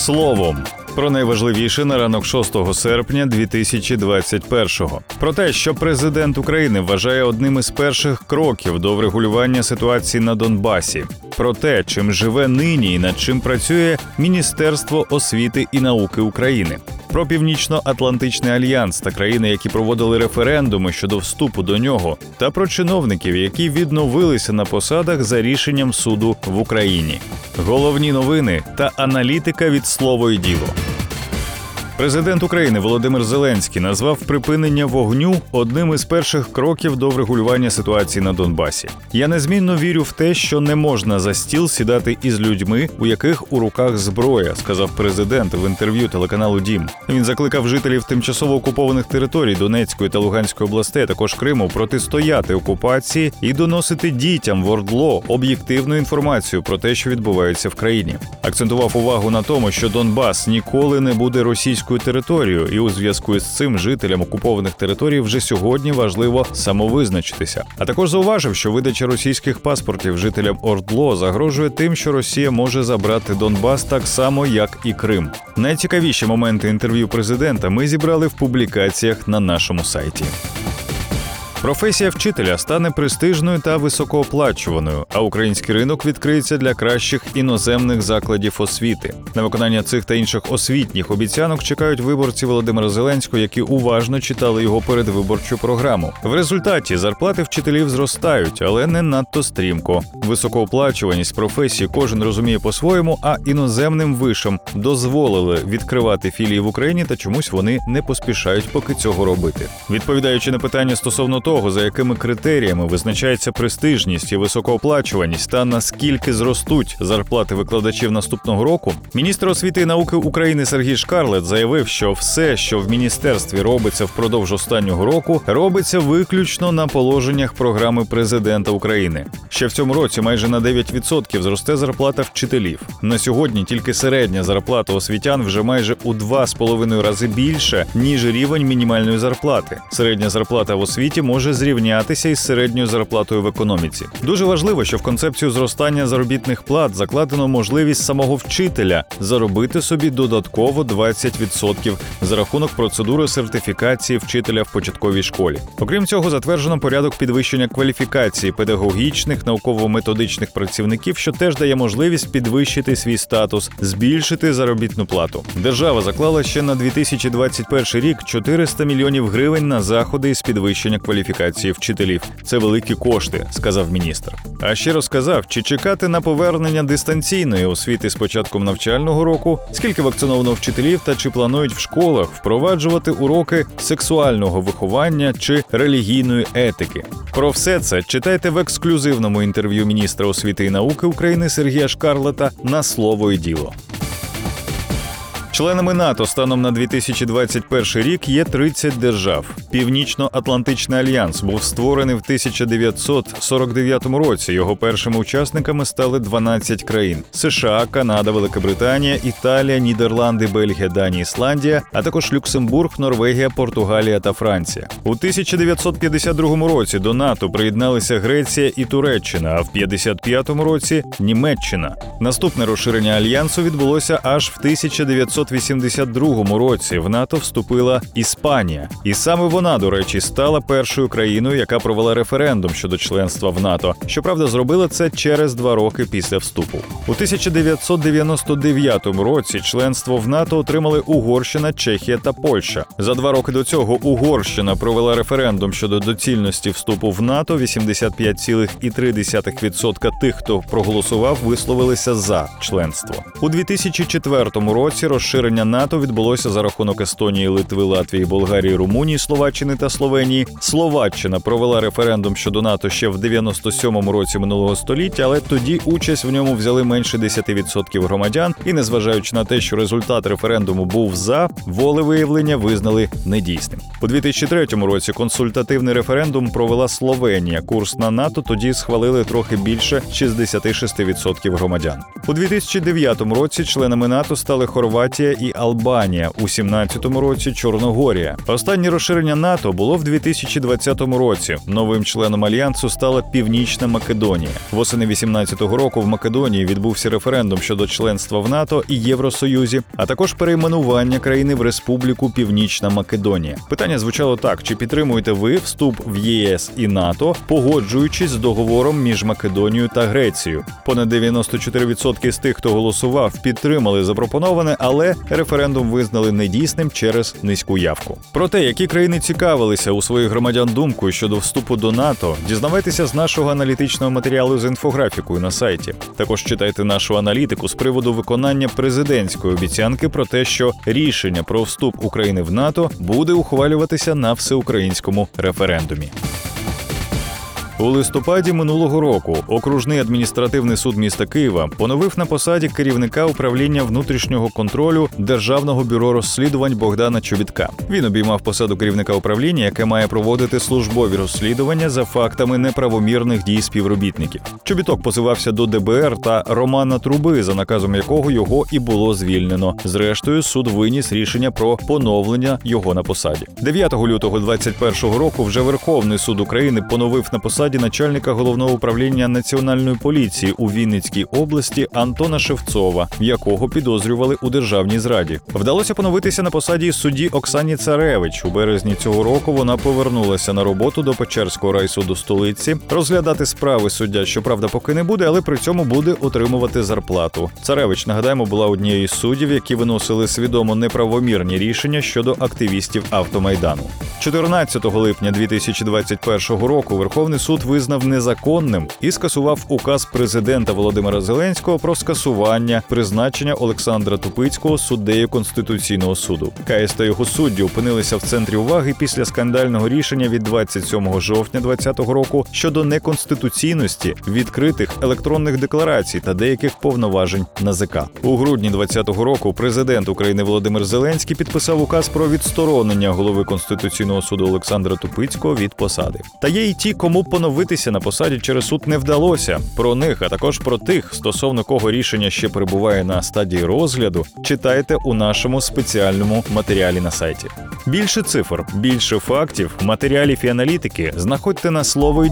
словом. Про найважливіше на ранок 6 серпня 2021-го. Про те, що президент України вважає одним із перших кроків до врегулювання ситуації на Донбасі. Про те, чим живе нині і над чим працює Міністерство освіти і науки України. Про північно-атлантичний альянс та країни, які проводили референдуми щодо вступу до нього, та про чиновників, які відновилися на посадах за рішенням суду в Україні. Головні новини та аналітика від слово і діло. Президент України Володимир Зеленський назвав припинення вогню одним із перших кроків до врегулювання ситуації на Донбасі. Я незмінно вірю в те, що не можна за стіл сідати із людьми, у яких у руках зброя, сказав президент в інтерв'ю телеканалу Дім. Він закликав жителів тимчасово окупованих територій Донецької та Луганської областей, також Криму, протистояти окупації і доносити дітям в Ордло об'єктивну інформацію про те, що відбувається в країні. Акцентував увагу на тому, що Донбас ніколи не буде російською територією, і у зв'язку з цим жителям окупованих територій вже сьогодні важливо самовизначитися. А також зауважив, що видача російських паспортів жителям Ордло загрожує тим, що Росія може забрати Донбас так само, як і Крим. Найцікавіші моменти інтерв'ю президента ми зібрали в публікаціях на нашому сайті. Професія вчителя стане престижною та високооплачуваною, а український ринок відкриється для кращих іноземних закладів освіти. На виконання цих та інших освітніх обіцянок чекають виборці Володимира Зеленського, які уважно читали його передвиборчу програму. В результаті зарплати вчителів зростають, але не надто стрімко. Високооплачуваність професії кожен розуміє по-своєму, а іноземним вишам дозволили відкривати філії в Україні, та чомусь вони не поспішають поки цього робити. Відповідаючи на питання стосовно того, за якими критеріями визначається престижність і високооплачуваність, та наскільки зростуть зарплати викладачів наступного року, міністр освіти і науки України Сергій Шкарлет заявив, що все, що в міністерстві робиться впродовж останнього року, робиться виключно на положеннях програми президента України. Ще в цьому році майже на 9% зросте зарплата вчителів. На сьогодні тільки середня зарплата освітян вже майже у 2,5 рази більше ніж рівень мінімальної зарплати. Середня зарплата в освіті може зрівнятися із середньою зарплатою в економіці. Дуже важливо, що в концепцію зростання заробітних плат закладено можливість самого вчителя заробити собі додатково 20% за рахунок процедури сертифікації вчителя в початковій школі. Окрім цього, затверджено порядок підвищення кваліфікації педагогічних, науково-методичних працівників, що теж дає можливість підвищити свій статус, збільшити заробітну плату. Держава заклала ще на 2021 рік 400 мільйонів гривень на заходи із підвищення кваліфікації вчителів. Це великі кошти, сказав міністр. А ще розказав, чи чекати на повернення дистанційної освіти з початком навчального року, скільки вакциновано вчителів та чи планують в школах впроваджувати уроки сексуального виховання чи релігійної етики. Про все це читайте в ексклюзивному інтерв'ю міністра освіти і науки України Сергія Шкарлета на слово і діло. Членами НАТО станом на 2021 рік є 30 держав. Північно-Атлантичний альянс був створений в 1949 році. Його першими учасниками стали 12 країн: США, Канада, Великобританія, Італія, Нідерланди, Бельгія, Данія, Ісландія, а також Люксембург, Норвегія, Португалія та Франція. У 1952 році до НАТО приєдналися Греція і Туреччина, а в 55-му році Німеччина. Наступне розширення альянсу відбулося аж в 1900 1982 році в НАТО вступила Іспанія, і саме вона, до речі, стала першою країною, яка провела референдум щодо членства в НАТО. Щоправда, зробила це через два роки після вступу. У 1999 році членство в НАТО отримали Угорщина, Чехія та Польща. За два роки до цього Угорщина провела референдум щодо доцільності вступу в НАТО. 85,3% тих, хто проголосував, висловилися за членство у 2004 році. Розширення НАТО відбулося за рахунок Естонії, Литви, Латвії, Болгарії, Румунії, Словаччини та Словенії. Словаччина провела референдум щодо НАТО ще в 97-му році минулого століття, але тоді участь в ньому взяли менше 10% громадян. І, незважаючи на те, що результат референдуму був за волевиявлення, визнали недійсним. У 2003 році консультативний референдум провела Словенія. Курс на НАТО тоді схвалили трохи більше 66% громадян. У 2009 році членами НАТО стали Хорватія. Хорватія і Албанія. У 17-му році Чорногорія. Останнє розширення НАТО було в 2020 році. Новим членом альянсу стала Північна Македонія. Восени 18-го року в Македонії відбувся референдум щодо членства в НАТО і Євросоюзі, а також перейменування країни в Республіку Північна Македонія. Питання звучало так: чи підтримуєте ви вступ в ЄС і НАТО, погоджуючись з договором між Македонією та Грецією? Понад 94% з тих, хто голосував, підтримали запропоноване, але референдум визнали недійсним через низьку явку. Про те, які країни цікавилися у своїх громадян думкою щодо вступу до НАТО, дізнавайтеся з нашого аналітичного матеріалу з інфографікою на сайті. Також читайте нашу аналітику з приводу виконання президентської обіцянки про те, що рішення про вступ України в НАТО буде ухвалюватися на всеукраїнському референдумі. У листопаді минулого року окружний адміністративний суд міста Києва поновив на посаді керівника управління внутрішнього контролю Державного бюро розслідувань Богдана Чобітка. Він обіймав посаду керівника управління, яке має проводити службові розслідування за фактами неправомірних дій співробітників. Чобіток позивався до ДБР та Романа Труби, за наказом якого його і було звільнено. Зрештою, суд виніс рішення про поновлення його на посаді. 9 лютого 2021 року вже Верховний суд України поновив на посаді посаді начальника головного управління національної поліції у Вінницькій області Антона Шевцова, якого підозрювали у державній зраді. Вдалося поновитися на посаді судді Оксані Царевич. У березні цього року вона повернулася на роботу до Печерського райсуду столиці. Розглядати справи суддя, щоправда, поки не буде, але при цьому буде отримувати зарплату. Царевич нагадаємо була однією з суддів, які виносили свідомо неправомірні рішення щодо активістів автомайдану. 14 липня 2021 року Верховний суд суд визнав незаконним і скасував указ президента Володимира Зеленського про скасування призначення Олександра Тупицького суддею конституційного суду. КС та його судді опинилися в центрі уваги після скандального рішення від 27 жовтня 2020 року щодо неконституційності відкритих електронних декларацій та деяких повноважень НАЗК. У грудні 2020 року президент України Володимир Зеленський підписав указ про відсторонення голови конституційного суду Олександра Тупицького від посади. Та є й ті, кому поновили встановитися на посаді через суд не вдалося. Про них, а також про тих, стосовно кого рішення ще перебуває на стадії розгляду, читайте у нашому спеціальному матеріалі на сайті. Більше цифр, більше фактів, матеріалів і аналітики знаходьте на слово